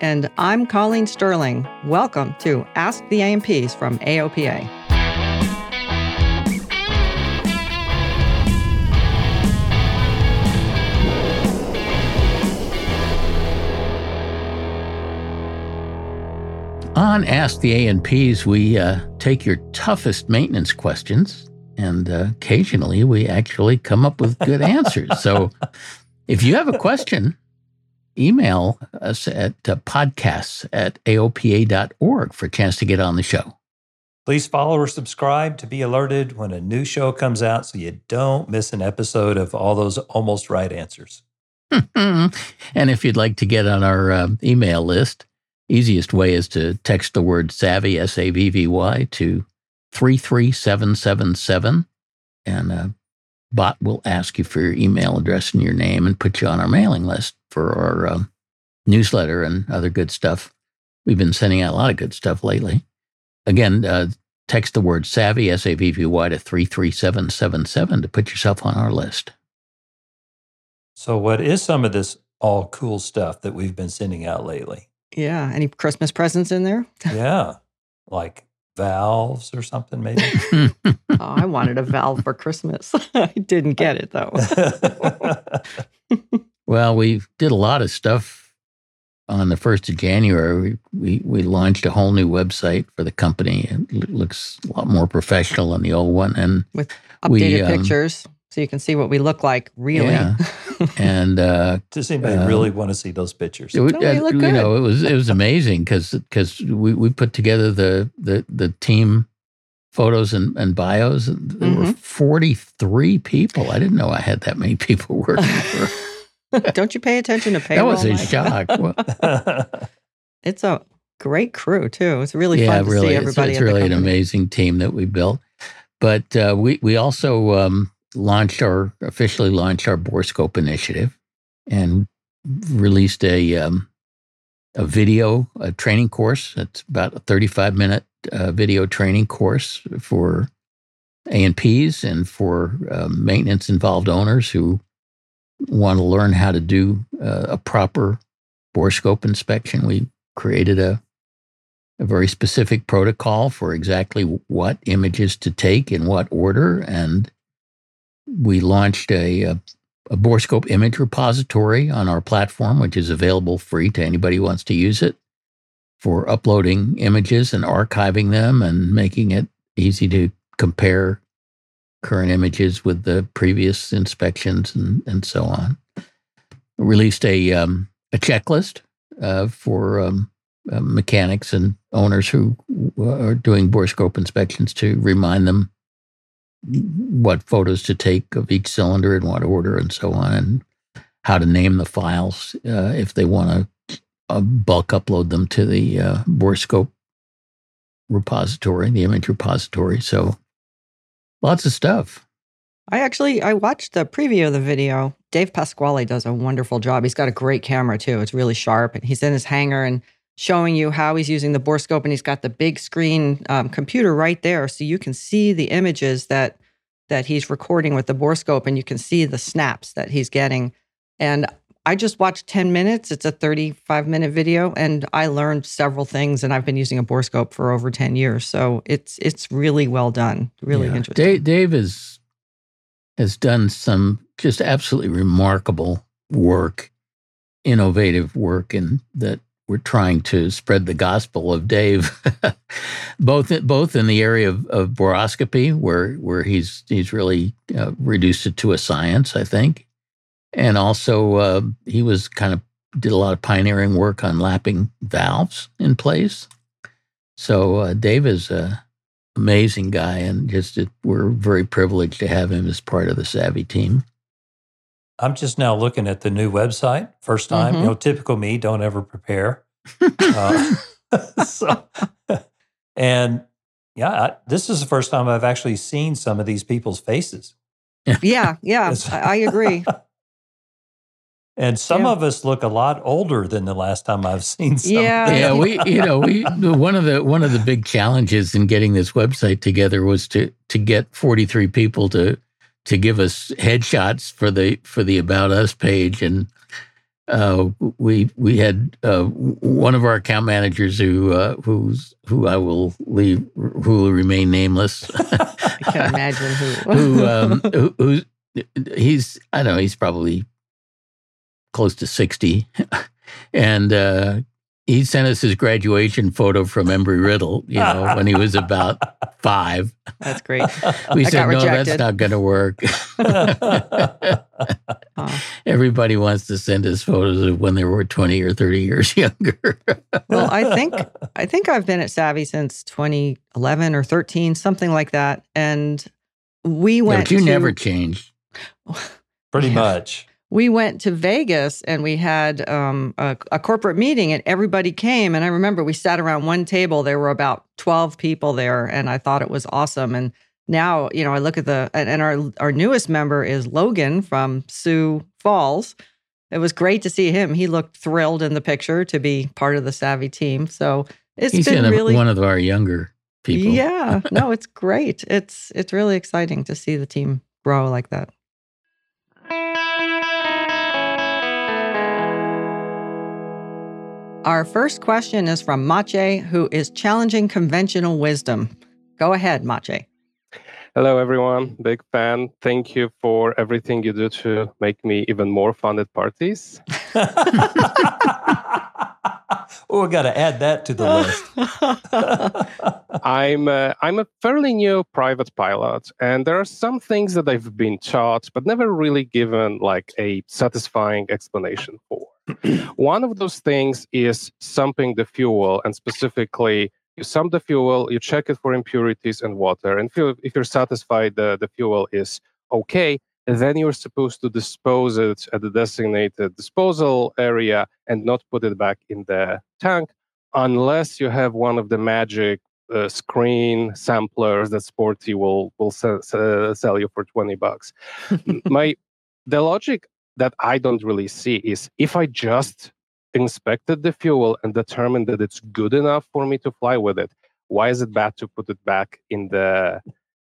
And I'm Colleen Sterling. Welcome to Ask the A&Ps from AOPA. On Ask the A&Ps, we uh, take your toughest maintenance questions, and uh, occasionally we actually come up with good answers. So if you have a question, email us at uh, podcasts at aopa.org for a chance to get on the show. Please follow or subscribe to be alerted when a new show comes out so you don't miss an episode of all those almost right answers. and if you'd like to get on our uh, email list, easiest way is to text the word savvy, S A V V Y, to 33777. And a bot will ask you for your email address and your name and put you on our mailing list for our uh, newsletter and other good stuff. We've been sending out a lot of good stuff lately. Again, uh, text the word savvy, S A V V Y, to 33777 to put yourself on our list. So, what is some of this all cool stuff that we've been sending out lately? Yeah. Any Christmas presents in there? yeah. Like valves or something, maybe? oh, I wanted a valve for Christmas. I didn't get it, though. well, we did a lot of stuff on the 1st of January. We, we, we launched a whole new website for the company. It looks a lot more professional than the old one. And with updated we, um, pictures so you can see what we look like really. Yeah. And uh, does anybody uh, really want to see those pictures? It, no, uh, you know, it was it was amazing because because we, we put together the the the team photos and, and bios. There mm-hmm. were forty three people. I didn't know I had that many people working for. Don't you pay attention to payroll? That was a shock. it's a great crew too. It's really yeah, fun to really, see everybody. It's, it's really an amazing team that we built. But uh, we we also um, launched our officially launched our Borescope initiative and released a um, a video a training course. It's about a 35 minute uh, video training course for A&Ps and for uh, maintenance involved owners who want to learn how to do uh, a proper Borescope inspection. We created a a very specific protocol for exactly what images to take in what order and we launched a, a, a Borescope image repository on our platform, which is available free to anybody who wants to use it for uploading images and archiving them and making it easy to compare current images with the previous inspections and, and so on. Released a, um, a checklist uh, for um, uh, mechanics and owners who are doing Borescope inspections to remind them what photos to take of each cylinder in what order and so on, and how to name the files uh, if they want to uh, bulk upload them to the uh, Borescope repository, the image repository. So lots of stuff. I actually I watched the preview of the video. Dave Pasquale does a wonderful job. He's got a great camera too. It's really sharp, and he's in his hangar and showing you how he's using the borescope and he's got the big screen um, computer right there so you can see the images that that he's recording with the borescope and you can see the snaps that he's getting. And i just watched 10 minutes. It's a 35 minute video and i learned several things and i've been using a borescope for over 10 years so it's it's really well done really yeah. interesting. Dave, dave is, has done some just absolutely remarkable work innovative work and that we're trying to spread the gospel of Dave, both both in the area of, of borescopy, where where he's he's really uh, reduced it to a science, I think, and also uh, he was kind of did a lot of pioneering work on lapping valves in place. So uh, Dave is a amazing guy, and just we're very privileged to have him as part of the Savvy team. I'm just now looking at the new website. First time, Mhm. you know, typical me, don't ever prepare. Uh, so, and yeah, I, this is the first time I've actually seen some of these people's faces. Yeah, yeah, I, I agree. And some Yeah. of us look a lot older than the last time I've seen some. Yeah. yeah, we you know we one of the one of the big challenges in getting this website together was to to get 43 people to to give us headshots for the for the about us page. And uh, we we had uh, one of our account managers who uh, who's who I will leave who will remain nameless. I can't imagine who. who um who, who's he's I don't know he's probably close to 60 and uh he sent us his graduation photo from Embry Riddle, you know, when he was about five. That's great. We I said, got no, that's not going to work. Oh. Everybody wants to send us photos of when they were 20 or 30 years younger. Well, I think I think I've been at Savvy since 2011 or 13, something like that. And we went. but you to, never changed. Pretty Yeah. much. We went to Vegas and we had um, a, a corporate meeting and everybody came. And I remember we sat around one table. There were about 12 people there, and I thought it was awesome. And now, you know, I look at the and, and our our newest member is Logan from Sioux Falls. It was great to see him. He looked thrilled in the picture to be part of the Savvy team. So it's He's been a- really one of our younger people. yeah. No, it's great. It's it's really exciting to see the team grow like that. Our first question is from Maciej, who is challenging conventional wisdom. Go ahead, Maciej. Hello, everyone. Big fan. Thank you for everything you do to make me even more fun at parties. oh, we got to add that to the list. I'm uh, I'm a fairly new private pilot, and there are some things that I've been taught but never really given like a satisfying explanation for. One of those things is sumping the fuel, and specifically, you sump the fuel, you check it for impurities and water, and if you're, if you're satisfied the, the fuel is okay, then you're supposed to dispose it at the designated disposal area and not put it back in the tank unless you have one of the magic uh, screen samplers that Sporty will will sell, sell you for 20 bucks. My the logic that I don't really see is if I just inspected the fuel and determined that it's good enough for me to fly with it, why is it bad to put it back in the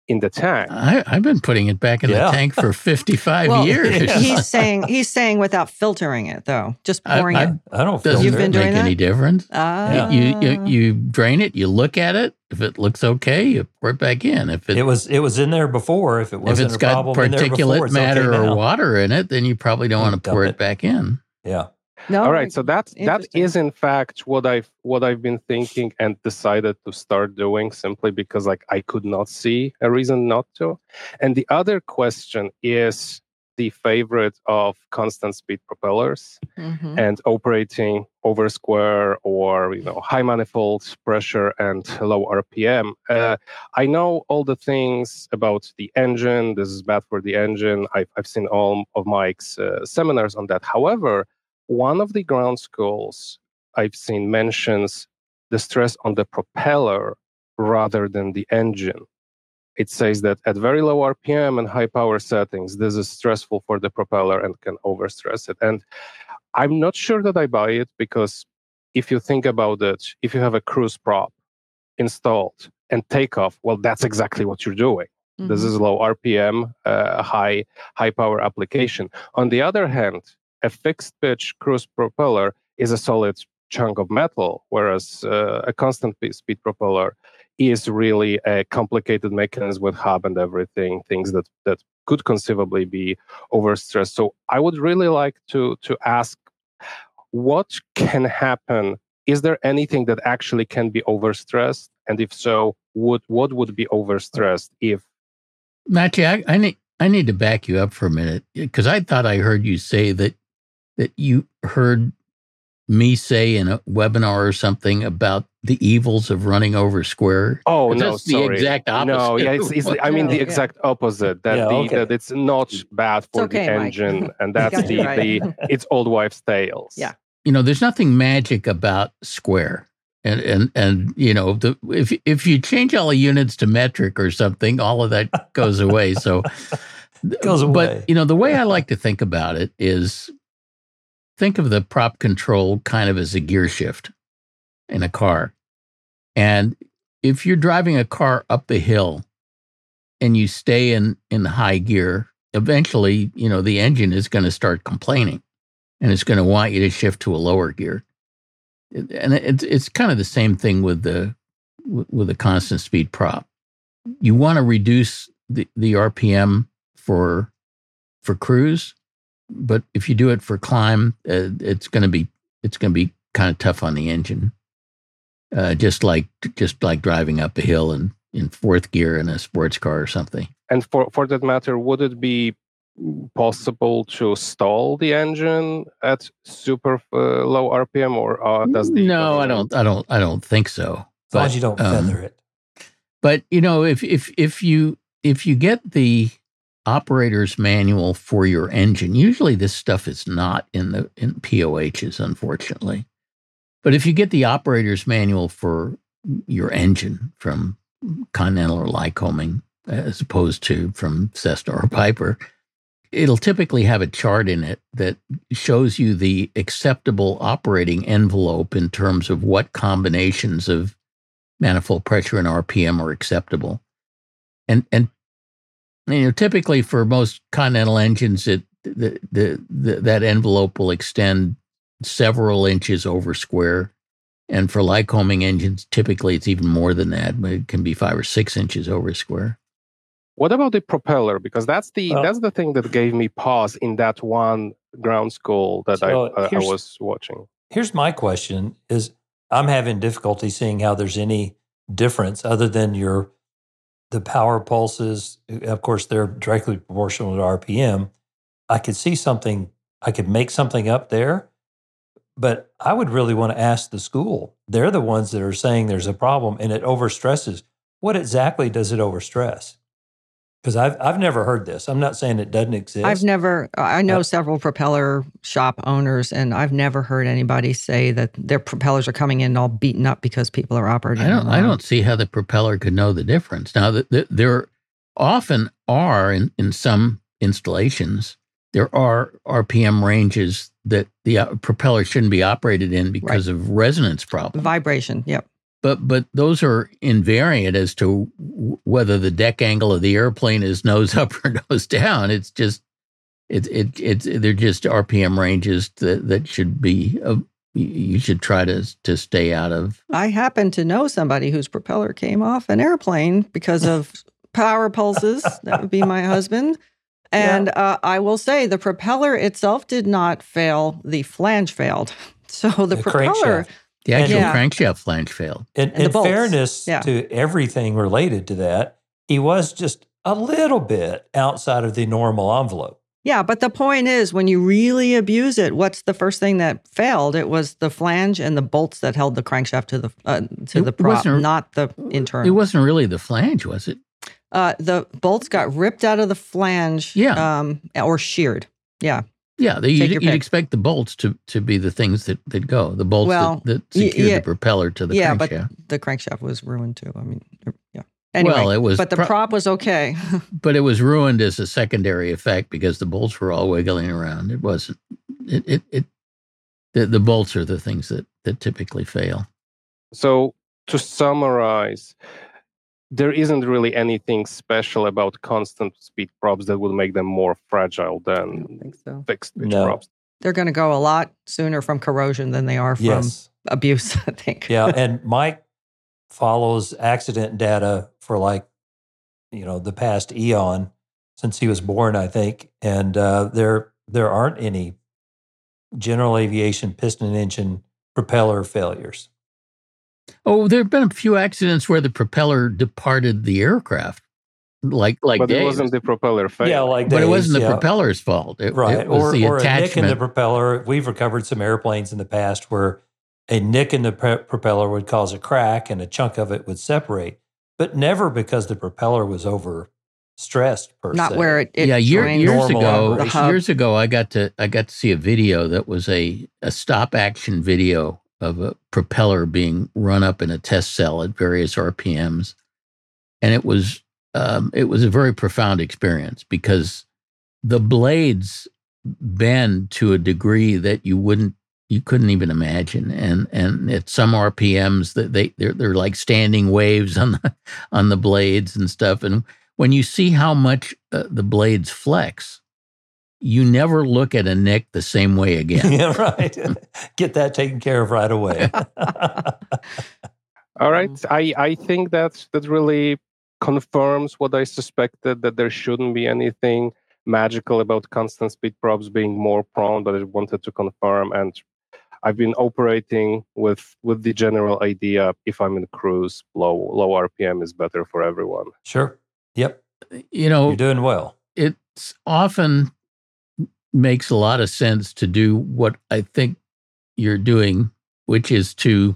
in the tank? I, I've been putting it back in Yeah. the tank for 55 Well, years. Yeah. He's saying he's saying without filtering it though, just pouring I- it. I don't feel Doesn't You've been make doing any that? difference. Ah. You, you you drain it, you look at it. If it looks okay, you pour it back in. If it, it was it was in there before. If it if wasn't it's a got problem in there before, particulate matter okay or water in it, then you probably don't want to pour it. it back in. Yeah. No, All right, so that that is in fact what I've what I've been thinking and decided to start doing simply because like I could not see a reason not to. And the other question is the favorite of constant speed propellers Mhm. and operating over square or you know high manifold pressure and low RPM. Uh, I know all the things about the engine. This is bad for the engine. I've, I've seen all of Mike's uh, seminars on that. However, one of the ground schools I've seen mentions the stress on the propeller rather than the engine. It says that at very low RPM and high power settings, this is stressful for the propeller and can overstress it. And I'm not sure that I buy it because if you think about it, if you have a cruise prop installed and takeoff, well, that's exactly what you're doing. This Mhm. is low RPM, uh, high high power application. On the other hand, a fixed pitch cruise propeller is a solid chunk of metal, whereas uh, a constant speed propeller is really a complicated mechanism with hub and everything, things that that could conceivably be overstressed. So I would really like to to ask what can happen? Is there anything that actually can be overstressed? And if so, what what would be overstressed if Matthew, I, I need I need to back you up for a minute because I thought I heard you say that that you heard me say in a webinar or something about the evils of running over square. Oh no, that's the sorry. exact opposite. No, yeah, it's, it's I mean the exact opposite. That Yeah, the okay. that it's not mm. bad for okay, the Mike. engine, and that's the, right. the it's old wives' tales. Yeah. you know, there's nothing magic about square. And and and you know, the if if you change all the units to metric or something, all of that goes away. So Goes away. But you know, the way I like to think about it is think of the prop control kind of as a gear shift in a car. And if you're driving a car up a hill and you stay in in high gear, eventually, you know, the engine is going to start complaining and it's going to want you to shift to a lower gear. And it's it's kind of the same thing with the with a constant speed prop. You want to reduce the, the RPM for for cruise, but if you do it for climb, uh, it's going to be it's going to be kind of tough on the engine. Uh, just like just like driving up a hill in in fourth gear in a sports car or something. And for for that matter, would it be possible to stall the engine at super uh, low RPM, or uh, does the no, I don't. I don't. I don't think so. As long as you don't um, feather it. But you know, if if if you if you get the operator's manual for your engine, usually this stuff is not in the in POHs, unfortunately. But if you get the operator's manual for your engine from Continental or Lycoming, as opposed to from Cessna or Piper, it'll typically have a chart in it that shows you the acceptable operating envelope in terms of what combinations of manifold pressure and RPM are acceptable. And and you know, typically for most Continental engines, it the, the, the that envelope will extend several inches over square. And for Lycoming engines, typically it's even more than that, but it can be five or six inches over square. What about the propeller? Because that's the Well- that's the thing that gave me pause in that one ground school that I, uh, I was watching. Here's my question: Is I'm having difficulty seeing how there's any difference other than your the power pulses. Uh, of course, they're directly proportional to RPM. I could see something. I could make something up there, but I would really want to ask the school. They're the ones that are saying there's a problem and it overstresses. What exactly does it overstress? Because I've I've never heard this. I'm not saying it doesn't exist. I've never, I know Uh, several propeller shop owners, and I've never heard anybody say that their propellers are coming in all beaten up because people are operating. I don't. them I don't see how the propeller could know the difference. Now, th th there often are in in some installations there are RPM ranges that the uh, propeller shouldn't be operated in because of resonance problems. Vibration. Yep. But but those are invariant as to w- whether the deck angle of the airplane is nose up or nose down. It's just it it it's they're just RPM ranges that that should be. Uh, you- you should try to to stay out of. I happen to know somebody whose propeller came off an airplane because of power pulses. That would be my husband. And uh, I will say the propeller itself did not fail. The flange failed. So the, The propeller, crankshaft. The actual Yeah. crankshaft flange failed. In, And the in fairness Yeah. to everything related to that, he was just a little bit outside of the normal envelope. yeah. But the point is, when you really abuse it, what's the first thing that failed? It was the flange and the bolts that held the crankshaft to the uh, to It the prop, wasn't- the internal. It wasn't really the flange, was it? uh, the bolts got ripped out of the flange, Yeah. um, or sheared. Yeah, Yeah, the, Take you'd, you'd expect the bolts to, to be the things that, that go, the bolts Well, that, that secure yeah. the propeller to the yeah, but crankshaft. the crankshaft was ruined too. I mean, er, yeah. Anyway, well, it was, but the pro- prop was okay. but it was ruined as a secondary effect because the bolts were all wiggling around. It wasn't. It it, it the, the bolts are the things that that typically fail. So to summarize, there isn't really anything special about constant speed props that would make them more fragile than so. fixed pitch No. props. They're going to go a lot sooner from corrosion than they are from Yes. abuse. I think. yeah. And Mike follows accident data for like, you know, the past eon since he was born, I think. And uh, there there aren't any general aviation piston engine propeller failures? Oh, there have been a few accidents where the propeller departed the aircraft, like like but it wasn't the propeller fail. Yeah, like but it wasn't the yeah. propeller's fault. It, right? it was or the or a nick in the propeller. We've recovered some airplanes in the past where a nick in the pre- propeller would cause a crack and a chunk of it would separate, but never because the propeller was over stressed per se. Not se. where it, it yeah, year, years ago, years ago, I got to I got to see a video that was a a stop action video of a propeller being run up in a test cell at various RPMs, and it was um, it was a very profound experience because the blades bend to a degree that you wouldn't you couldn't even imagine. And and at some rpms that they they're, they're like standing waves on the on the blades and stuff. And when you see how much uh, the blades flex you never look at a nick the same way again yeah, right. Get that taken care of right away. All right. Mm. I, I think that that really confirms what I suspected that there shouldn't be anything magical about constant speed probes being more prone, but I wanted to confirm. And I've been operating with with the general idea if I'm in cruise, low low RPM is better for everyone. sure. Yep. you know You're doing well. it's often makes a lot of sense to do what I think you're doing, which is to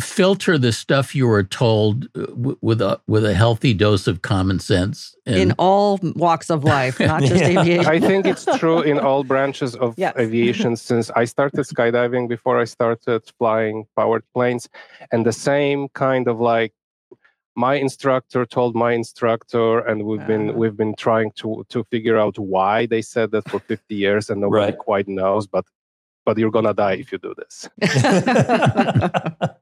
filter the stuff you were told uh, with a with a healthy dose of common sense. And in all walks of life, not just Yeah. aviation. I think it's true in all branches of Yes. aviation since I started skydiving before I started flying powered planes. And the same kind of like my instructor told my instructor and we've been Ah. we've been trying to to figure out why they said that for 50 years and nobody Right. quite knows but but you're gonna die if you do this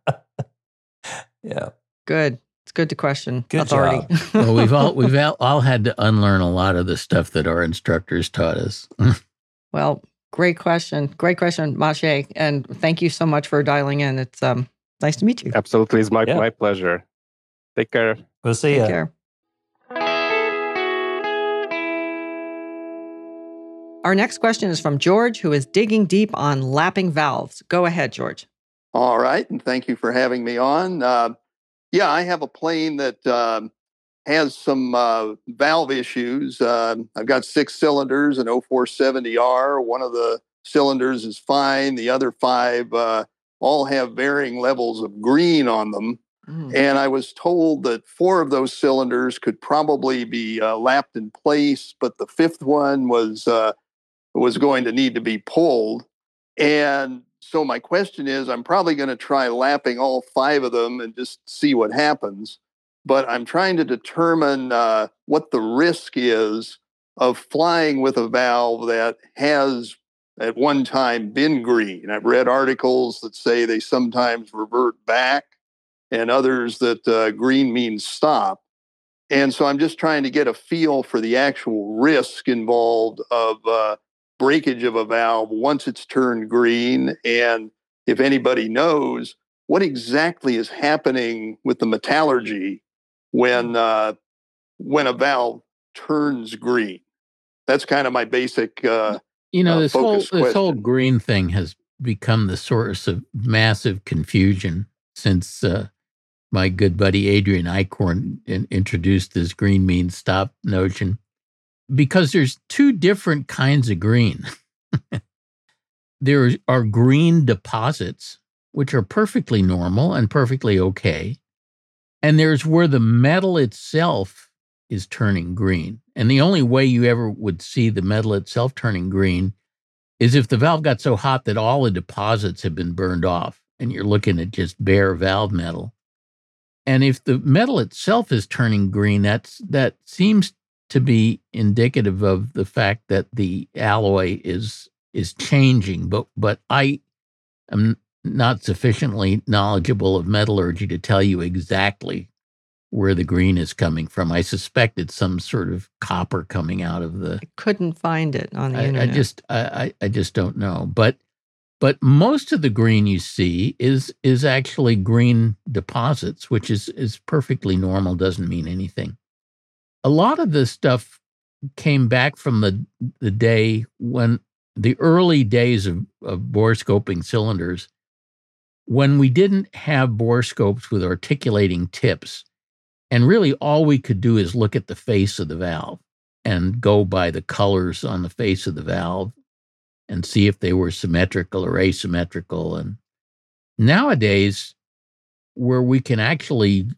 yeah. good. It's good to question Good authority. well, we've all we've all, all had to unlearn a lot of the stuff that our instructors taught us. well, great question. Great question, Maciej. And thank you so much for dialing in. It's um nice to meet you. absolutely it's my Yeah. my pleasure take care We'll see you. Take ya. care. Our next question is from George, who is digging deep on lapping valves. Go ahead, George. All right, and thank you for having me on. Uh, yeah, I have a plane that um, has some uh, valve issues. Uh, I've got six cylinders, an 0470R. One of the cylinders is fine. The other five uh, all have varying levels of green on them. Mm. And I was told that four of those cylinders could probably be uh, lapped in place, but the fifth one was uh, was going to need to be pulled. And so my question is, I'm probably going to try lapping all five of them and just see what happens. But I'm trying to determine uh, what the risk is of flying with a valve that has at one time been green. I've read articles that say they sometimes revert back and others that uh, green means stop. And so I'm just trying to get a feel for the actual risk involved of uh, breakage of a valve once it's turned green. And if anybody knows what exactly is happening with the metallurgy when uh, when a valve turns green. That's kind of my basic. Uh, You know, Uh, this whole focus this whole green thing has become the source of massive confusion since uh, my good buddy Adrian Eichhorn in, introduced this green means stop notion. Because there's two different kinds of green. there are green deposits, which are perfectly normal and perfectly okay. And there's where the metal itself is turning green. And the only way you ever would see the metal itself turning green is if the valve got so hot that all the deposits have been burned off and you're looking at just bare valve metal. And if the metal itself is turning green, that's that seems to be indicative of the fact that the alloy is is changing. But but I am not sufficiently knowledgeable of metallurgy to tell you exactly where the green is coming from. I suspect it's some sort of copper coming out of the I couldn't find it on the I, I just I, I I just don't know. But but most of the green you see is is actually green deposits, which is is perfectly normal, doesn't mean anything. A lot of this stuff came back from the the day when the early days of, of borescoping cylinders, when we didn't have borescopes with articulating tips, and really all we could do is look at the face of the valve and go by the colors on the face of the valve and see if they were symmetrical or asymmetrical. And nowadays, where we can actually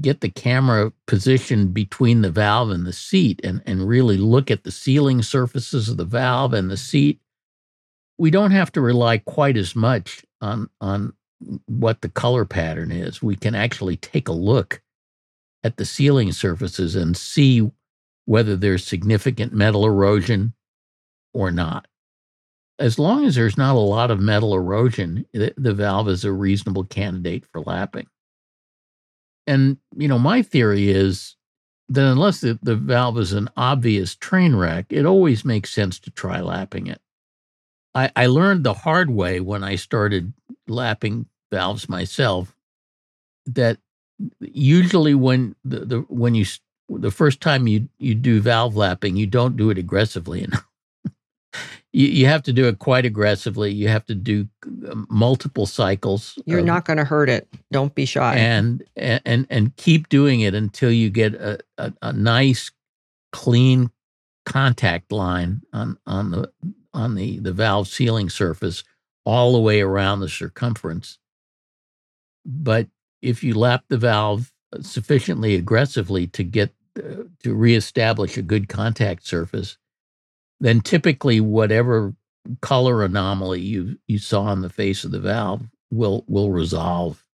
get the camera positioned between the valve and the seat and, and really look at the sealing surfaces of the valve and the seat, we don't have to rely quite as much on, on what the color pattern is. We can actually take a look at the sealing surfaces and see whether there's significant metal erosion or not. As long as there's not a lot of metal erosion, the, the valve is a reasonable candidate for lapping. And, you know, my theory is that unless the, the valve is an obvious train wreck, it always makes sense to try lapping it. I, I learned the hard way when I started lapping valves myself that usually when the, the when you the first time you you do valve lapping, you don't do it aggressively enough you, you have to do it quite aggressively. You have to do um, multiple cycles. You're of, not going to hurt it. Don't be shy. And and and keep doing it until you get a, a, a nice, clean contact line on on the on the the valve sealing surface all the way around the circumference. But if you lap the valve sufficiently aggressively to get uh, to reestablish a good contact surface, then typically whatever color anomaly you you saw on the face of the valve will will resolve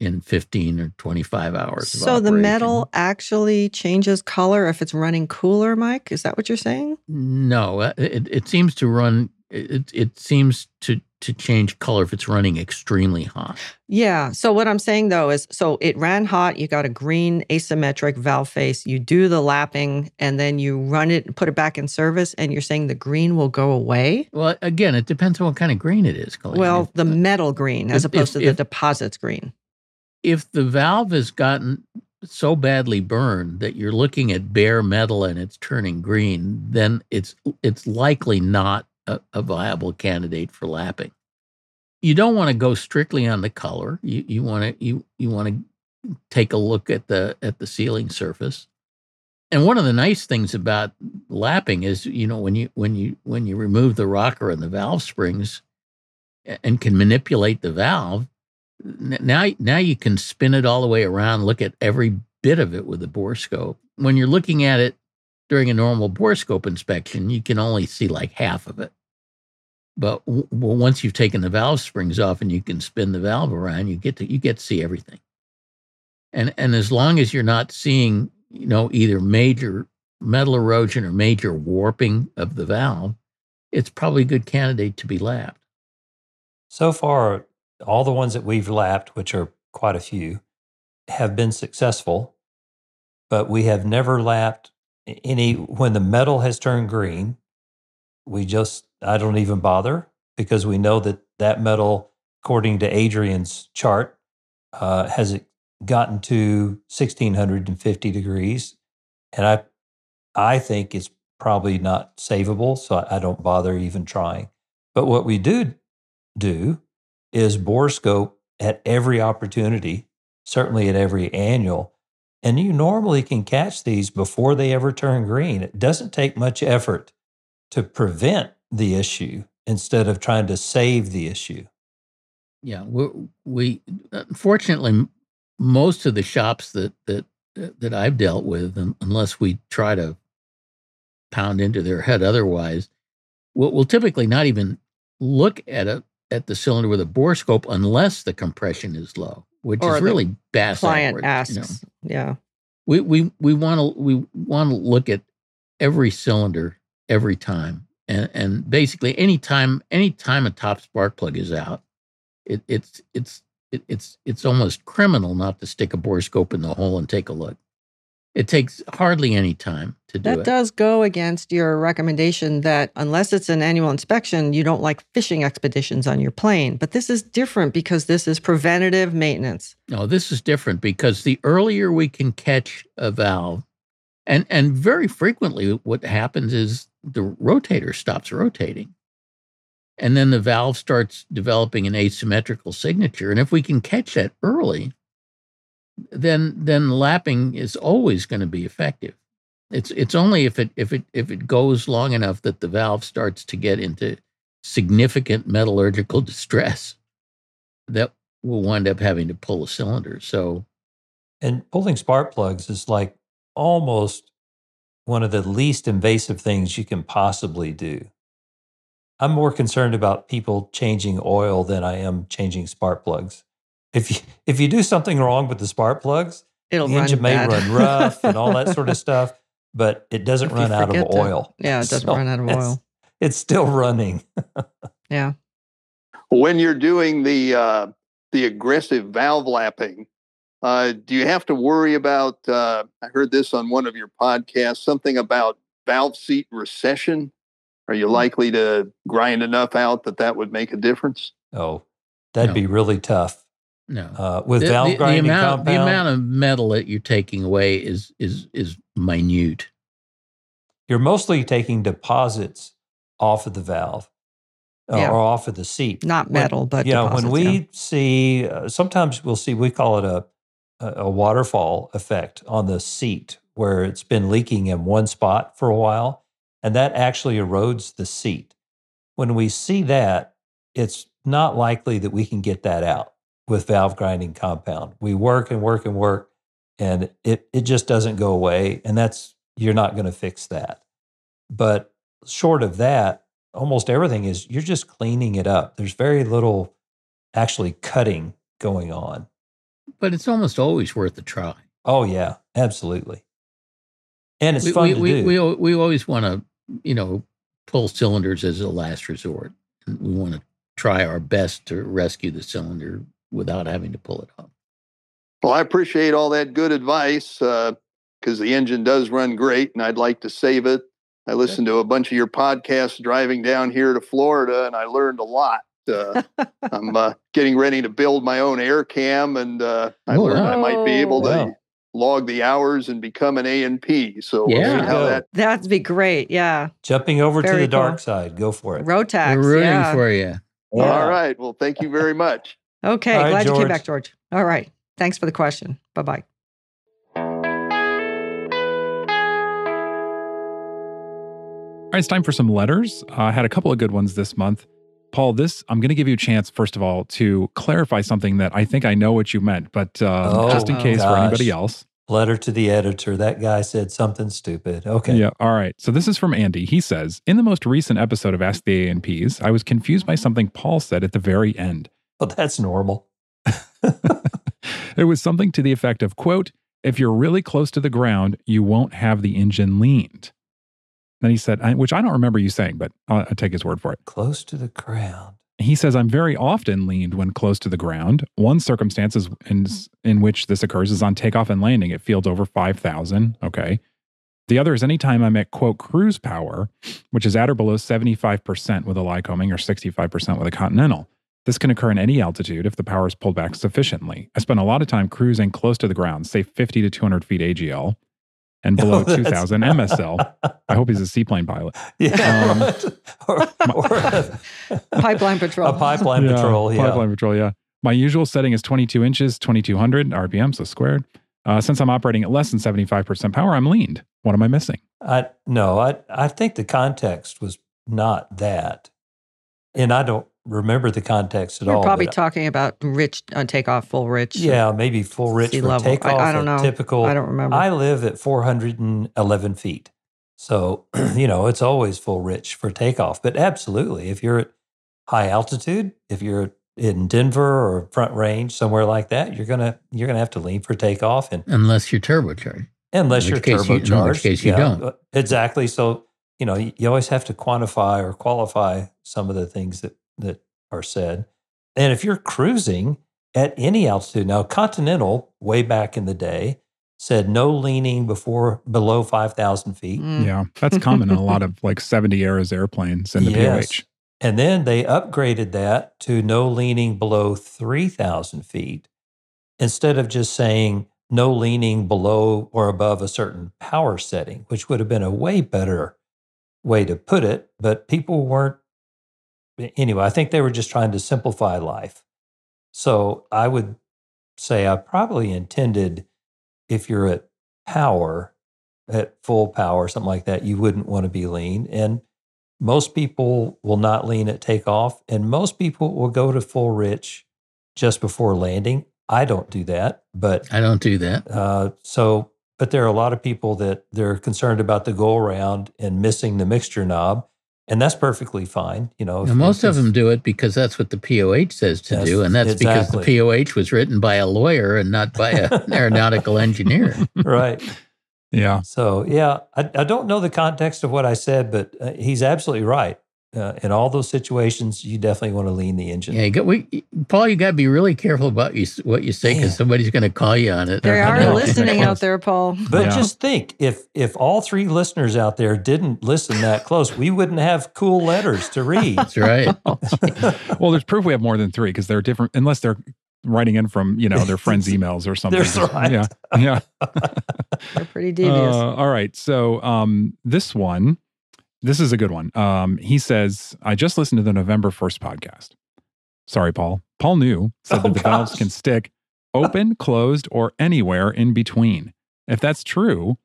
in 15 or 25 hours. So the metal actually changes color if it's running cooler, Mike? Is that what you're saying? No, uh, it, it seems to run it, it seems to to change color if it's running extremely hot. Yeah. So what I'm saying though is so it ran hot, you got a green asymmetric valve face, you do the lapping and then you run it and put it back in service and you're saying the green will go away? Well, again, it depends on what kind of green it is, Colleen. Well, if, the metal green as if, opposed if, to the deposits green. If the valve has gotten so badly burned that you're looking at bare metal and it's turning green, then it's it's likely not a, a viable candidate for lapping. You don't want to go strictly on the color. You you want to you you want to take a look at the at the sealing surface. And one of the nice things about lapping is, you know, when you when you when you remove the rocker and the valve springs and can manipulate the valve, now now you can spin it all the way around, look at every bit of it with the borescope. When you're looking at it during a normal borescope inspection, you can only see like half of it. But once you've taken the valve springs off and you can spin the valve around, you get to you get to see everything. And and as long as you're not seeing, you know, either major metal erosion or major warping of the valve, it's probably a good candidate to be lapped. So far, all the ones that we've lapped, which are quite a few, have been successful, but we have never lapped any when the metal has turned green. We just I don't even bother because we know that that metal, according to Adrian's chart, uh, has gotten to 1650 degrees. And I, I think it's probably not savable. So I, don't bother even trying. But what we do do is borescope at every opportunity, certainly at every annual. And you normally can catch these before they ever turn green. It doesn't take much effort to prevent the issue instead of trying to save the issue. Yeah, we, we unfortunately most of the shops that that that I've dealt with, unless we try to pound into their head otherwise, will, will typically not even look at a at the cylinder with a borescope unless the compression is low, which or is really bad. Client asks, you know. yeah. We we we want to we want to look at every cylinder every time and and basically anytime anytime a top spark plug is out, it, it's it's it, it's it's almost criminal not to stick a borescope in the hole and take a look. It takes hardly any time to do that it. That does go against your recommendation that unless it's an annual inspection, you don't like fishing expeditions on your plane. But this is different because this is preventative maintenance. No, this is different because the earlier we can catch a valve, and and very frequently what happens is the rotator stops rotating. And then the valve starts developing an asymmetrical signature. And if we can catch that early, then then lapping is always going to be effective. It's it's only if it if it if it goes long enough that the valve starts to get into significant metallurgical distress that we'll wind up having to pull a cylinder. So And pulling spark plugs is like almost one of the least invasive things you can possibly do. I'm more concerned about people changing oil than I am changing spark plugs. If you if you do something wrong with the spark plugs, It'll the run engine may bad. run rough and all that sort of stuff, but it doesn't If run out of forget to- oil. Yeah, it doesn't So run out of it's- oil. It's still running. Yeah. when you're doing the uh, the aggressive valve lapping, uh, do you have to worry about? Uh, I heard this on one of your podcasts, something about valve seat recession. Are you likely to grind enough out that that would make a difference? Oh, that'd No. be really tough. No. Uh, with the, valve the- the grinding amount, compound, the amount of metal that you're taking away is is is minute. you're mostly taking deposits off of the valve uh, Yeah. or off of the seat. Not When- metal, but you know when we yeah. see uh, sometimes we'll see we call it a a a waterfall effect on the seat where it's been leaking in one spot for a while and that actually erodes the seat when we see that it's not likely that we can get that out with valve grinding compound we work and work and work and it it just doesn't go away and that's you're not going to fix that but short of that almost everything is you're just cleaning it up. There's very little actually cutting going on. But it's almost always worth a try. Oh yeah, absolutely. And it's we, fun we, to we, do. we, we always want to, you know, pull cylinders as a last resort. We want to try our best to rescue the cylinder without having to pull it off. Well, I appreciate all that good advice because the engine does run great, and I'd like to save it. I listened to a bunch of your podcasts driving down here to Florida, and I learned a lot. Uh, I'm uh, getting ready to build my own AirCam, and uh, I Oh, learned wow. I might be able to Wow. log the hours and become an A and P. So we'll Yeah. see how that. That'd be great. Yeah. Jumping over to Very the dark side. Go for it. Rotax. We're rooting yeah. for you. Yeah. All right. Well, thank you very much. Okay. All right, Glad you came back, George. All right. Thanks for the question. Bye bye. All right, it's time for some letters. Uh, I had a couple of good ones this month. Paul, this, I'm going to give you a chance, first of all, to clarify something that I think I know what you meant, but um, Oh, just in case for anybody else. Letter to the editor. That guy said something stupid. Okay. Yeah. All right. So this is from Andy. He says, In the most recent episode of Ask the A&Ps, I was confused by something Paul said at the very end. Well, that's normal. it was something to the effect of, quote, if you're really close to the ground, you won't have the engine leaned. Then he said, I- which I don't remember you saying, but I'll, I'll take his word for it. Close to the ground. He says, I'm very often leaned when close to the ground. One circumstance is in, in which this occurs is on takeoff and landing at fields over 5,000. Okay. The other is anytime I'm at, quote, cruise power, which is at or below 75% with a Lycoming or 65% with a Continental. This can occur in any altitude if the power is pulled back sufficiently. I spend a lot of time cruising close to the ground, say 50 to 200 feet AGL and below Oh, 2000 MSL. I hope he's a seaplane pilot. Yeah. Um, or, or a, Pipeline patrol. A pipeline patrol. Yeah. Pipeline patrol, yeah. My usual setting is 22 inches, 2200 RPM, so squared. Uh, since I'm operating at less than 75% power, I'm leaned. What am I missing? I no, I I think the context was not that, and I don't remember the context at We're all. probably but- talking about rich uh, takeoff, full rich. yeah, maybe full rich sea for level. I- takeoff. I don't know. Typical. I don't remember. I live at 411 feet, so you know it's always full rich for takeoff. But absolutely, if you're at high altitude, if you're in Denver or Front Range somewhere like that, you're gonna you're gonna have to lean for takeoff and Unless you're turbocharged. unless In you're which case you- in which case you don't. uh, Exactly. So you know you, you always have to quantify or qualify some of the things that that are said. And if you're cruising at any altitude, now Continental way back in the day said no leaning before below five thousand feet. Mm. Yeah, that's common in a lot of like 70 eras airplanes in the Yes. POH. And then they upgraded that to no leaning below 3,000 feet instead of just saying no leaning below or above a certain power setting, which would have been a way better way to put it, but people weren't. Anyway, I think they were just trying to simplify life. So I would say I probably intended if you're at power, at full power, something like that, you wouldn't want to be lean. And most people will not lean at takeoff, and most people will go to full rich just before landing. I don't do that, but I don't do that. uh, so, but there are a lot of people that they're concerned about the go around and missing the mixture knob, and that's perfectly fine. You know, if- most if of them do it because that's what the POH says to do, and that's because the. POH was written by a lawyer and not by an aeronautical engineer. right. Yeah. So, yeah, I, I don't know the context of what I said, but uh, he's absolutely right. Uh, in all those situations, you definitely want to lean the engine. Yeah, you got, we, Paul, you got to be really careful about you, what you say because somebody's going to call you on it. They are listening out there, Paul. But Yeah. just think, if if all three listeners out there didn't listen that close, we wouldn't have cool letters to read. That's right. Well, there's proof we have more than three because they're different, unless they're writing in from you know their friends' emails or something. That's right. Yeah. Yeah. They're pretty devious. Uh, all right. So um, this one, this is a good one. Um, he says, I just listened to the November 1st podcast. Sorry, Paul. Paul knew said Oh, that the valves can stick open, closed, or anywhere in between. If that's true,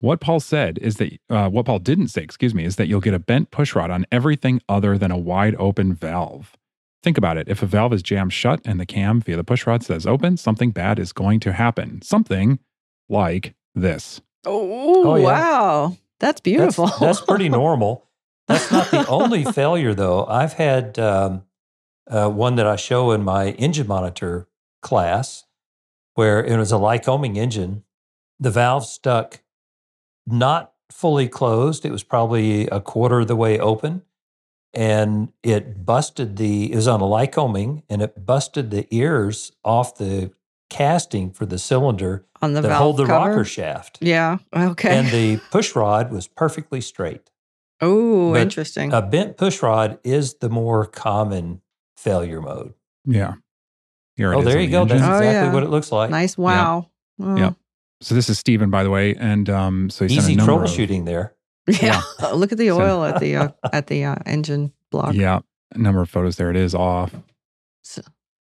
what Paul said is that uh, what Paul didn't say, excuse me, is that you'll get a bent push rod on everything other than a wide open valve. Think about it. If a valve is jammed shut and the cam via the push rod says open, something bad is going to happen. Something like this. oh, Oh, yeah. wow. That's That's, beautiful. that's pretty normal. That's not the only failure, though. I've had um, uh, one that I show in my engine monitor class where it was a Lycoming engine. The valve stuck not fully closed. It was probably a quarter of the way open. And it busted the, it was on a Lycoming and it busted the ears off the casting for the cylinder on the that valve hold the cover. rocker shaft. Yeah. Okay. And the push rod was perfectly straight. oh, interesting. A bent push rod is the more common failure mode. Yeah. Here it Oh, is there you the go. That's engine. Oh, exactly yeah. what it looks like. nice. Wow. Oh. Yep. So this is Steven, by the way. And um, so he sent Easy a number of- troubleshooting there. Yeah. Look at the So- oil at the uh, at the uh, engine block. Yeah. A number of photos there. It is off.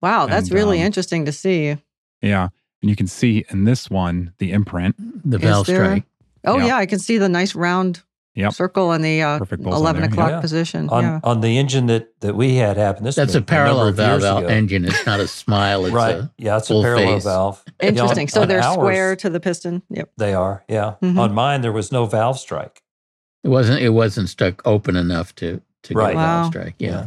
Wow, that's And, really um, interesting to see. Yeah. And you can see in this one the imprint. The valve there- strike. Oh Yeah. yeah, I can see the nice round Yep. circle in the uh, Perfect bulls on eleven o'clock yeah. position. On yeah. on the engine that that we had happen. This That's a parallel number of valve engine. It's not a smile. It's right. a yeah, it's a parallel face. valve. Yeah, on- Interesting. so on they're ours, square to the piston. Yep. They are. Yeah. Mhm. On mine, there was no valve strike. It wasn't. It wasn't stuck open enough to to Right. get Wow. valve strike. Yeah. Yeah,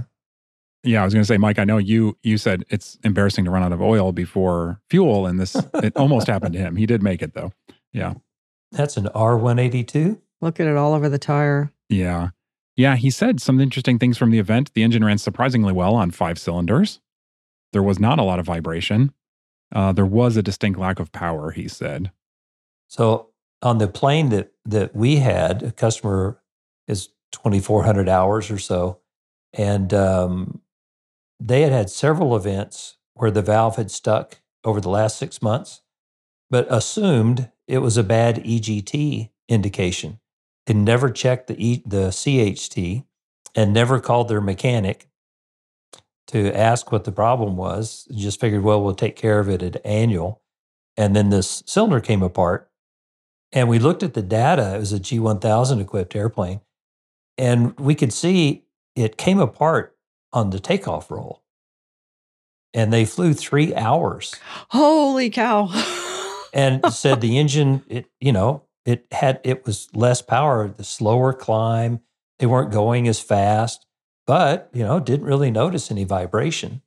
I was going to say, Mike. I know you. You said it's embarrassing to run out of oil before fuel, and this it almost happened to him. He did make it though. Yeah, that's an R182. Look at it all over the tire. Yeah, yeah. He said some interesting things from the event. The engine ran surprisingly well on five cylinders. There was not a lot of vibration. Uh, there was a distinct lack of power. He said. So on the plane that that we had, a customer is 2,400 hours or so, and um, they had had several events where the valve had stuck over the last six months, but assumed it was a bad EGT indication. They never checked the e, the CHT and never called their mechanic to ask what the problem was. Just figured, well, we'll take care of it at annual. And then this cylinder came apart and we looked at the data. It was a G1000 equipped airplane. And we could see it came apart on the takeoff roll. And they flew three hours Holy cow! and said the engine, it, you know, it had, it was less power, the slower climb. They weren't going as fast, but, you know, didn't really notice any vibration.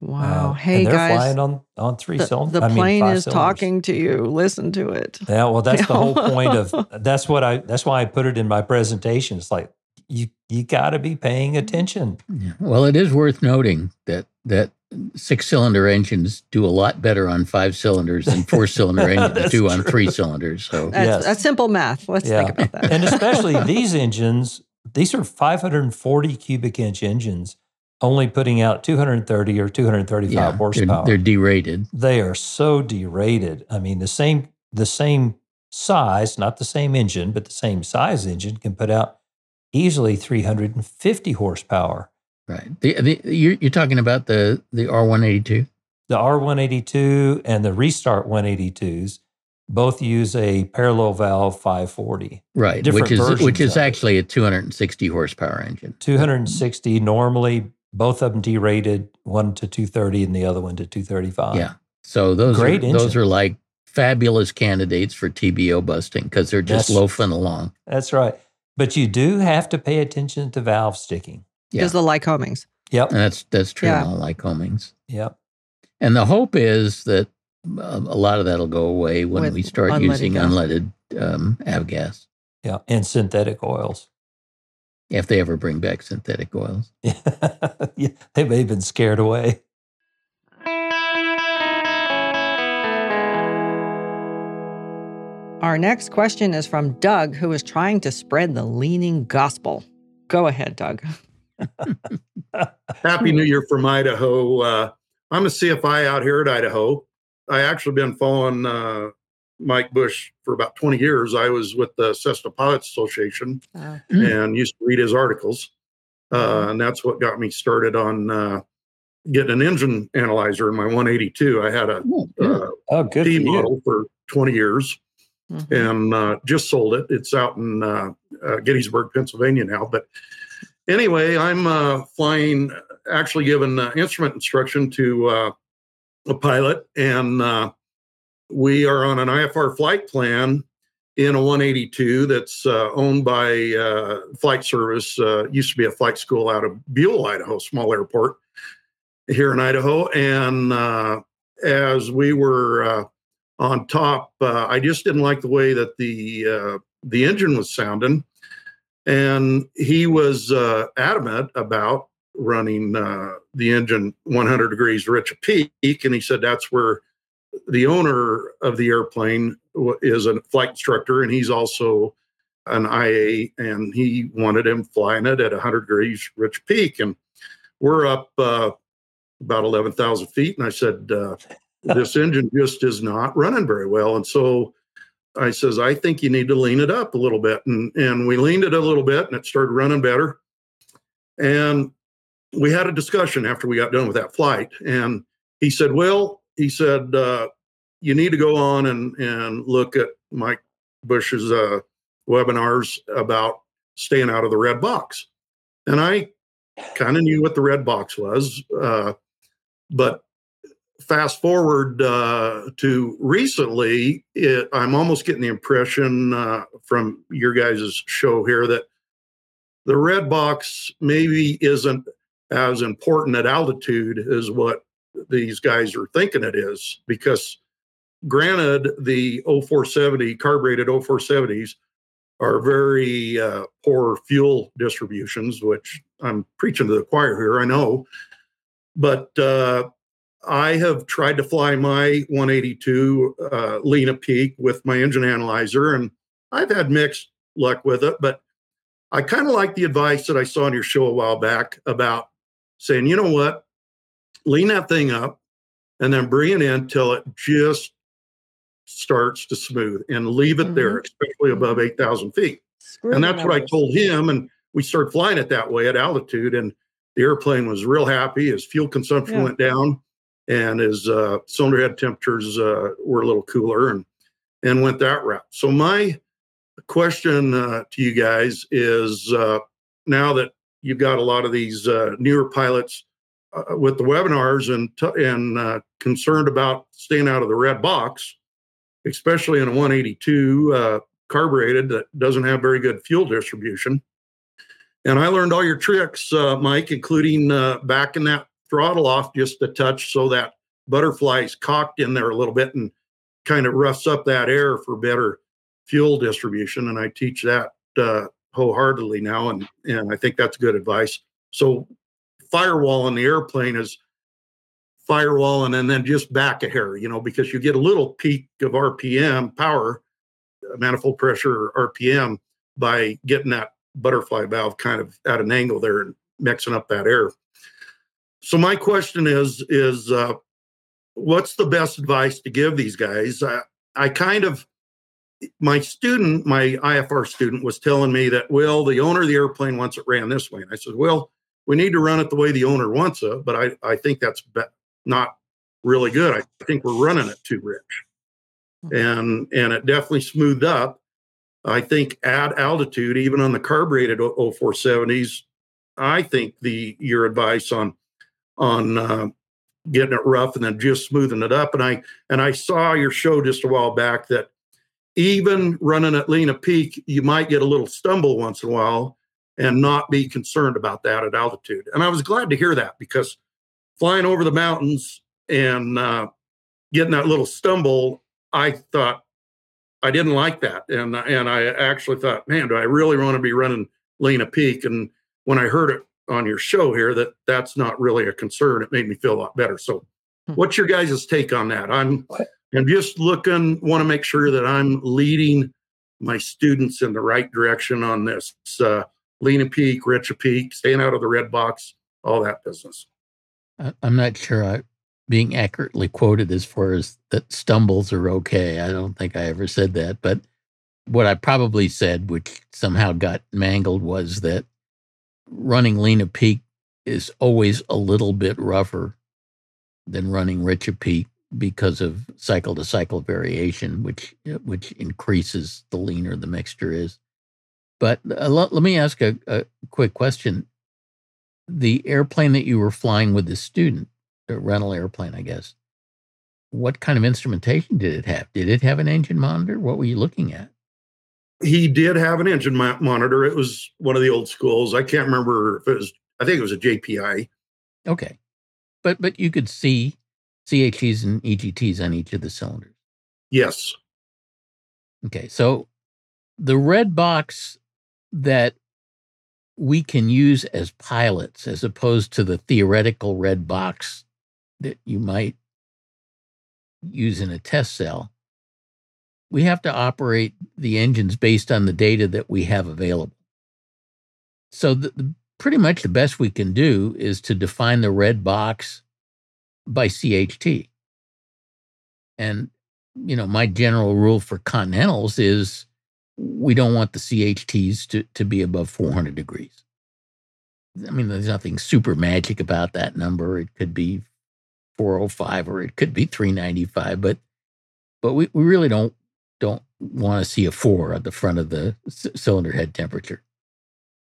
wow. Uh, hey and they're guys, flying on, on three the, cylinders. the I mean, plane is cylinders. talking to you. Listen to it. Yeah, well, that's the whole point of that's what I that's why I put it in my presentation. It's like you you got to be paying mm-hmm. attention. Yeah. Well, it is worth noting that that six cylinder engines do a lot better on five cylinders than four cylinder engines That's do on true. three cylinders. So That's, Yes. that's simple math. Let's think about that. and especially these engines, these are 540 cubic inch engines, only putting out 230 or 235 yeah, they're, horsepower. they're derated. they are so derated. I mean, the same the same size, not the same engine, but the same size engine can put out easily 350 horsepower. Right. The, the, you're, you're talking about the, the R182? The R182 and the Restart 182s both use a parallel valve 540. Right, which is which is actually a 260 horsepower engine. 260 normally, both of them derated, one to 230 and the other one to 235. Yeah. So those Great are, those are like fabulous candidates for TBO busting because they're just That's- loafing along. That's right. But you do have to pay attention to valve sticking. Yeah. There's the Lycomings. Yep. And that's that's true Yeah. in all Lycomings. Yep. And the hope is that um, a lot of that'll go away when With we start unleaded using gas. unleaded um, avgas, Yeah. And synthetic oils. if they ever bring back synthetic oils. yeah. They may have been scared away. Our next question is from Doug, who is trying to spread the leaning gospel. Go ahead, Doug. Happy New Year from Idaho. Uh, I'm a CFI out here at Idaho. I actually been following uh, Mike Bush for about 20 years. I was with the Cessna Pilots Association Uh, and used to read his articles, uh, and that's what got me started on uh, getting an engine analyzer in my 182. I had a Oh, good. uh, Oh, good P model for 20 years mhm. and uh, just sold it. It's out in uh, uh, Gettysburg, Pennsylvania now. But anyway, I'm uh, flying, actually giving uh, instrument instruction to a pilot, and we are on an IFR flight plan in a 182 that's uh, owned by uh, Flight Service. Uh, used to be a flight school out of Buhl, Idaho, small airport here in Idaho. And as we were on top. Uh, I just didn't like the way that the uh, the engine was sounding, and he was uh, adamant about running uh, the engine 100 degrees rich of peak, and he said that's where the owner of the airplane is a flight instructor, and he's also an IA, and he wanted him flying it at 100 degrees rich peak, and we're up uh, about 11,000 feet, and I said. This engine just is not running very well. And so I says, I think you need to lean it up a little bit. And and we leaned it a little bit and it started running better. And we had a discussion after we got done with that flight. And he said, Well, he said, uh, you need to go on and and look at Mike Bush's uh, webinars about staying out of the red box. And I kind of knew what the red box was. Uh, but fast forward uh, to recently, it, I'm almost getting the impression uh, from your guys' show here that the red box maybe isn't as important at altitude as what these guys are thinking it is. Because, granted, the 0470 carbureted 0470s are very uh, poor fuel distributions, which I'm preaching to the choir here, I know. But uh, I have tried to fly my 182 uh, lean of peak with my engine analyzer, and I've had mixed luck with it. But I kind of like the advice that I saw on your show a while back about saying, you know what, lean that thing up and then bring it in till it just starts to smooth and leave it there, especially above 8,000 feet and that's what I told him. And we started flying it that way at altitude. And the airplane was real happy. His fuel consumption Yeah. went down, and his uh, cylinder head temperatures uh, were a little cooler, and and went that route. So my question uh, to you guys is: uh, now that you've got a lot of these uh, newer pilots uh, with the webinars and t- and concerned about staying out of the red box, especially in a 182 uh, carbureted that doesn't have very good fuel distribution. And I learned all your tricks, Mike, including uh, backing that throttle off just a touch so that butterfly's cocked in there a little bit and kind of roughs up that air for better fuel distribution. And I teach that uh, wholeheartedly now, and and I think that's good advice. So firewall on the airplane is firewalling and then just back a hair, you know, because you get a little peak of RPM power, uh, manifold pressure RPM by getting that butterfly valve kind of at an angle there and mixing up that air. So my question is is uh, what's the best advice to give these guys? I, I kind of my student, my IFR student, was telling me that, well, the owner of the airplane wants it ran this way. And I said, well, we need to run it the way the owner wants it, but I, I think that's be- not really good. I think we're running it too rich. And and it definitely smoothed up. I think at altitude, even on the carbureted 0470s, I think the your advice on on uh, getting it rough and then just smoothing it up. And I and I saw your show just a while back that even running at lean of peak, you might get a little stumble once in a while and not be concerned about that at altitude. And I was glad to hear that because flying over the mountains and uh, getting that little stumble, I thought I didn't like that, and and I actually thought, man, do I really want to be running lean of peak? And when I heard it on your show here, that that's not really a concern. It made me feel a lot better. So, hmm. what's your guys' take on that? I'm I'm just looking, want to make sure that I'm leading my students in the right direction on this. Uh, lean of peak, Richa Peak, staying out of the red box, all that business. I'm not sure I being accurately quoted as far as that stumbles are okay. I don't think I ever said that, but what I probably said, which somehow got mangled, was that running lean of peak is always a little bit rougher than running rich of peak because of cycle to cycle variation, which which increases the leaner the mixture is. But uh, let, let me ask a, a quick question: the airplane that you were flying with the student, a rental airplane, I guess. What kind of instrumentation did it have? Did it have an engine monitor? What were you looking at? He did have an engine monitor. It was one of the old schools. I can't remember if it was. I think it was a JPI. Okay, but but you could see CHTs and EGTs on each of the cylinders. Yes. Okay, so the red box that we can use as pilots, as opposed to the theoretical red box that you might use in a test cell, we have to operate the engines based on the data that we have available. So, the, the, pretty much the best we can do is to define the red box by CHT. And, you know, my general rule for continentals is we don't want the CHTs to, to be above 400 degrees. I mean, there's nothing super magic about that number. It could be 405 or it could be 395, but but we, we really don't don't want to see a four at the front of the c- cylinder head temperature.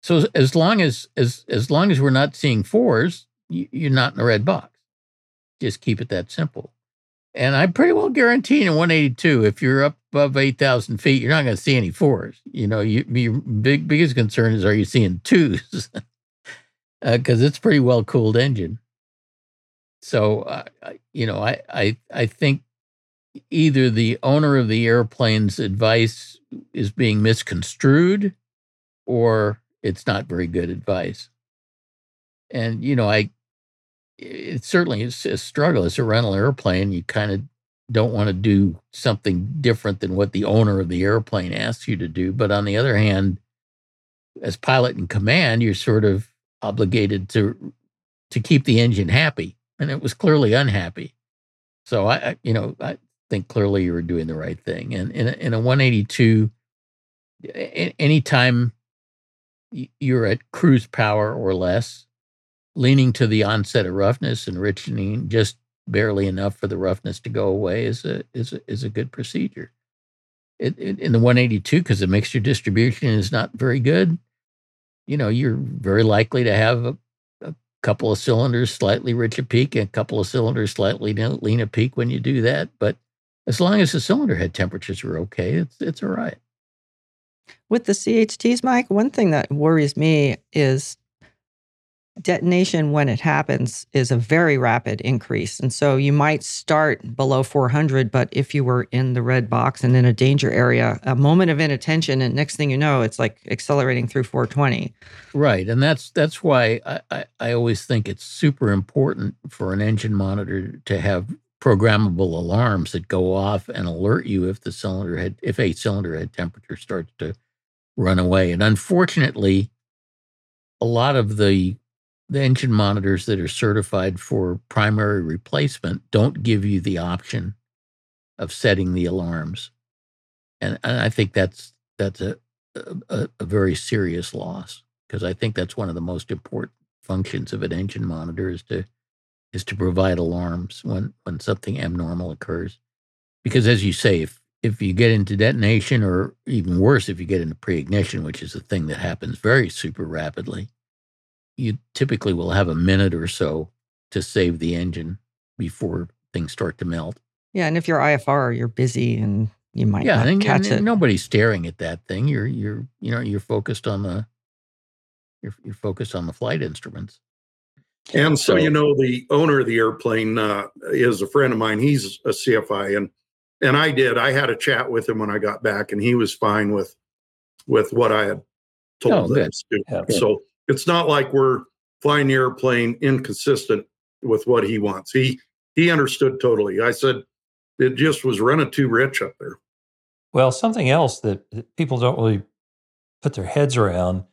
So as long as as as long as we're not seeing fours, you, you're not in the red box. Just keep it that simple. And I pretty well guarantee in 182, if you're up above 8,000 feet, you're not going to see any fours. You know, you, your big biggest concern is are you seeing twos? Because uh, it's pretty well cooled engine. So, uh, you know, I, I I think either the owner of the airplane's advice is being misconstrued, or it's not very good advice. And you know, I it certainly is a struggle. It's a rental airplane. You kind of don't want to do something different than what the owner of the airplane asks you to do. But on the other hand, as pilot in command, you're sort of obligated to to keep the engine happy and it was clearly unhappy. So I, you know, I think clearly you were doing the right thing. And in a, in a 182, anytime you're at cruise power or less, leaning to the onset of roughness and richening just barely enough for the roughness to go away is a is a, is a good procedure. It, it, in the 182, because the mixture distribution is not very good, you know, you're very likely to have a, couple of cylinders slightly richer peak and a couple of cylinders slightly leaner peak when you do that. But as long as the cylinder head temperatures are okay, it's it's all right. With the CHTs, Mike, one thing that worries me is detonation when it happens is a very rapid increase. And so you might start below 400, but if you were in the red box and in a danger area, a moment of inattention, and next thing you know, it's like accelerating through 420. Right. And that's that's why I, I, I always think it's super important for an engine monitor to have programmable alarms that go off and alert you if the cylinder head if a cylinder head temperature starts to run away. And unfortunately, a lot of the the engine monitors that are certified for primary replacement don't give you the option of setting the alarms. and, and I think that's that's a a, a very serious loss because I think that's one of the most important functions of an engine monitor is to is to provide alarms when when something abnormal occurs. Because as you say, if if you get into detonation, or even worse, if you get into pre-ignition, which is a thing that happens very super rapidly, you typically will have a minute or so to save the engine before things start to melt. Yeah, and if you're IFR, you're busy and you might yeah, not and, catch and it. nobody's staring at that thing. You're you're you know you're focused on the you're you're focused on the flight instruments. And so, So- you know, the owner of the airplane uh, is a friend of mine. He's a CFI, and and I did. I had a chat with him when I got back, and he was fine with with what I had told Oh, him. to. Yeah. So it's not like we're flying the airplane inconsistent with what he wants. He he understood totally. I said it just was running too rich up there. Well, something else that that people don't really put their heads around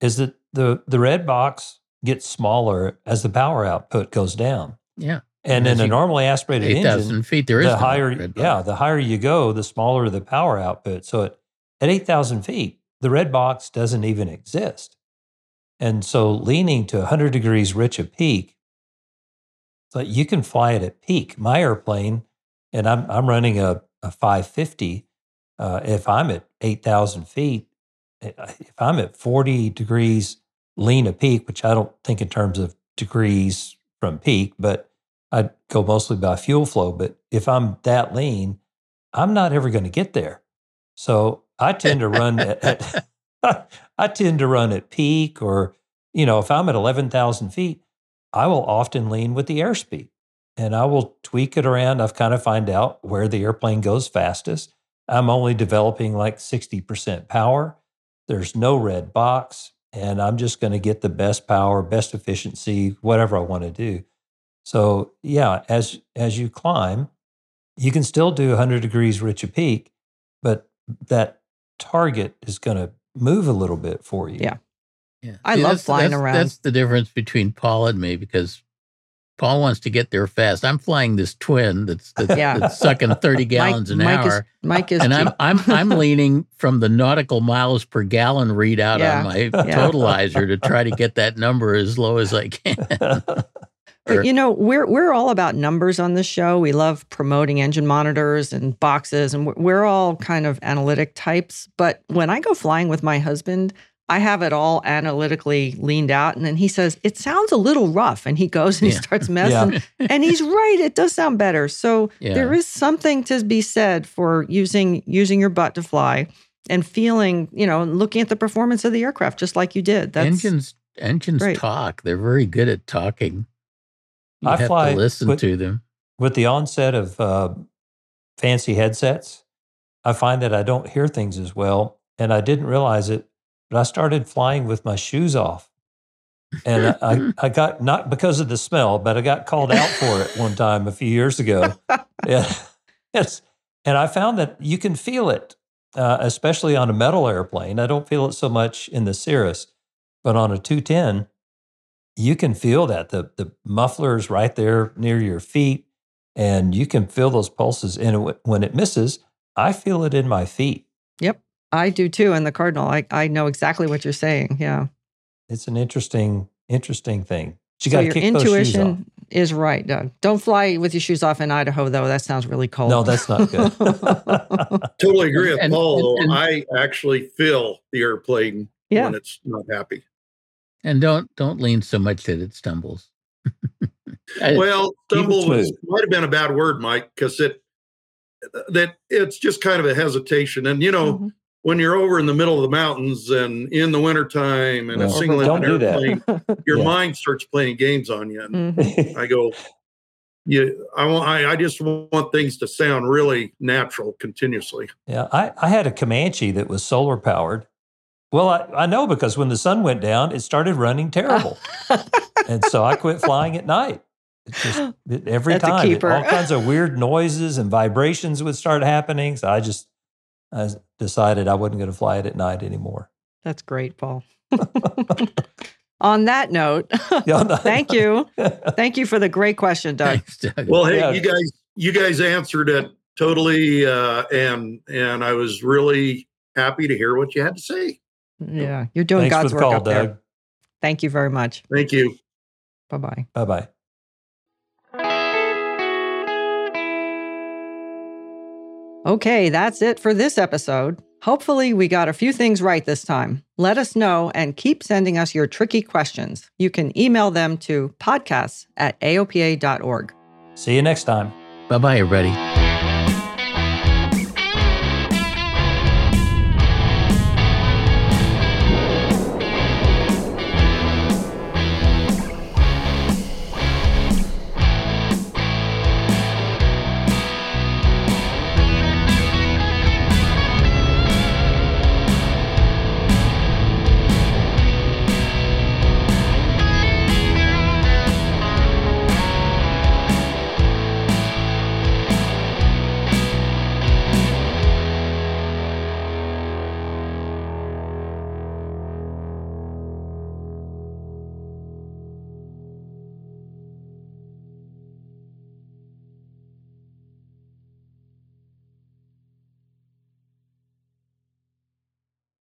is that the the red box gets smaller as the power output goes down. Yeah, And As in a normally aspirated eight engine, thousand feet. There is the higher yeah, the higher you go, the smaller the power output. So at, at 8,000 feet, the red box doesn't even exist. And so leaning to 100 degrees rich of peak, so you can fly it at peak. My airplane, and I'm, I'm running a, a 550, uh, if I'm at 8,000 feet, eh, if I'm at 40 degrees lean a peak, which I don't think in terms of degrees from peak, but I go mostly by fuel flow. But if I'm that lean, I'm not ever going to get there. So I tend to run at, at I tend to run at peak, or you know, if I'm at eleven thousand feet, I will often lean with the airspeed, and I will tweak it around. I've kind of find out where the airplane goes fastest. I'm only developing like sixty percent power. There's no red box, and I'm just going to get the best power, best efficiency, whatever I want to do. So yeah, as as you climb, you can still do 100 degrees rich of peak, but that target is going to move a little bit for you. Yeah. Yeah. I love that's- flying that's- around. That's the difference between Paul and me because Paul wants to get there fast. I'm flying this twin that's that's, Yeah. that's sucking 30 gallons an Mike hour. Is, Mike is and I'm. I'm I'm leaning from the nautical miles per gallon readout Yeah. on my Yeah. totalizer to try to get that number as low as I can. Or- you know, we're we're all about numbers on this show. We love promoting engine monitors and boxes, and we're all kind of analytic types. But when I go flying with my husband, I have it all analytically leaned out, and then he says it sounds a little rough, and he goes and he Yeah. starts messing, and he's right. It does sound better. So Yeah. there is something to be said for using using your butt to fly and feeling, you know, and looking at the performance of the aircraft, just like you did. That's engines engines great. talk. They're very good at talking. You I have fly to listen with- to them. With the onset of uh, fancy headsets, I find that I don't hear things as well. And I didn't realize it, but I started flying with my shoes off. And I, I, got, not because of the smell, but I got called out for it one time a few years ago. Yeah. Yes. And I found that you can feel it, uh, especially on a metal airplane. I don't feel it so much in the Cirrus, but on a 210, you can feel that. The, the muffler's right there near your feet, and you can feel those pulses. And it, when it misses, I feel it in my feet. I do too. And the Cardinal, I, I know exactly what you're saying. Yeah. It's an interesting, interesting thing. But you so got your kick those shoes off. intuition is right, Doug. Don't fly with your shoes off in Idaho, though. That sounds really cold. No, that's not good. Totally agree with And- Paul. though. and- and- I actually feel the airplane Yeah. when it's not happy. And don't don't lean so much that it stumbles. I- Well, Keep stumble was, might have been a bad word, Mike, because it that it's just kind of a hesitation. And you know, Mhm. When you're over in the middle of the mountains and in the wintertime and a single engine airplane, your Yeah. mind starts playing games on you. And Mhm. I go, you, I want, I, I just want things to sound really natural continuously. Yeah, I, I had a Comanche that was solar powered. Well, I, I know because when the sun went down, it started running terrible. and so I quit flying at night. It just, it- every That's a time, it- all kinds of weird noises and vibrations would start happening. So I just I decided I wasn't going to fly it at night anymore. That's great, Paul. On that note, thank you. Thank you for the great question, Doug. Thanks, Doug. Well, hey, Yeah. you guys, you guys answered it totally. Uh, and and I was really happy to hear what you had to say. Yeah, you're doing Thanks God's for work call, up there. Doug. Thank you very much. Thank you. Bye bye. Bye bye. Okay, that's it for this episode. Hopefully, we got a few things right this time. Let us know and keep sending us your tricky questions. You can email them to podcasts at aopa.org. See you next time. Bye bye, everybody.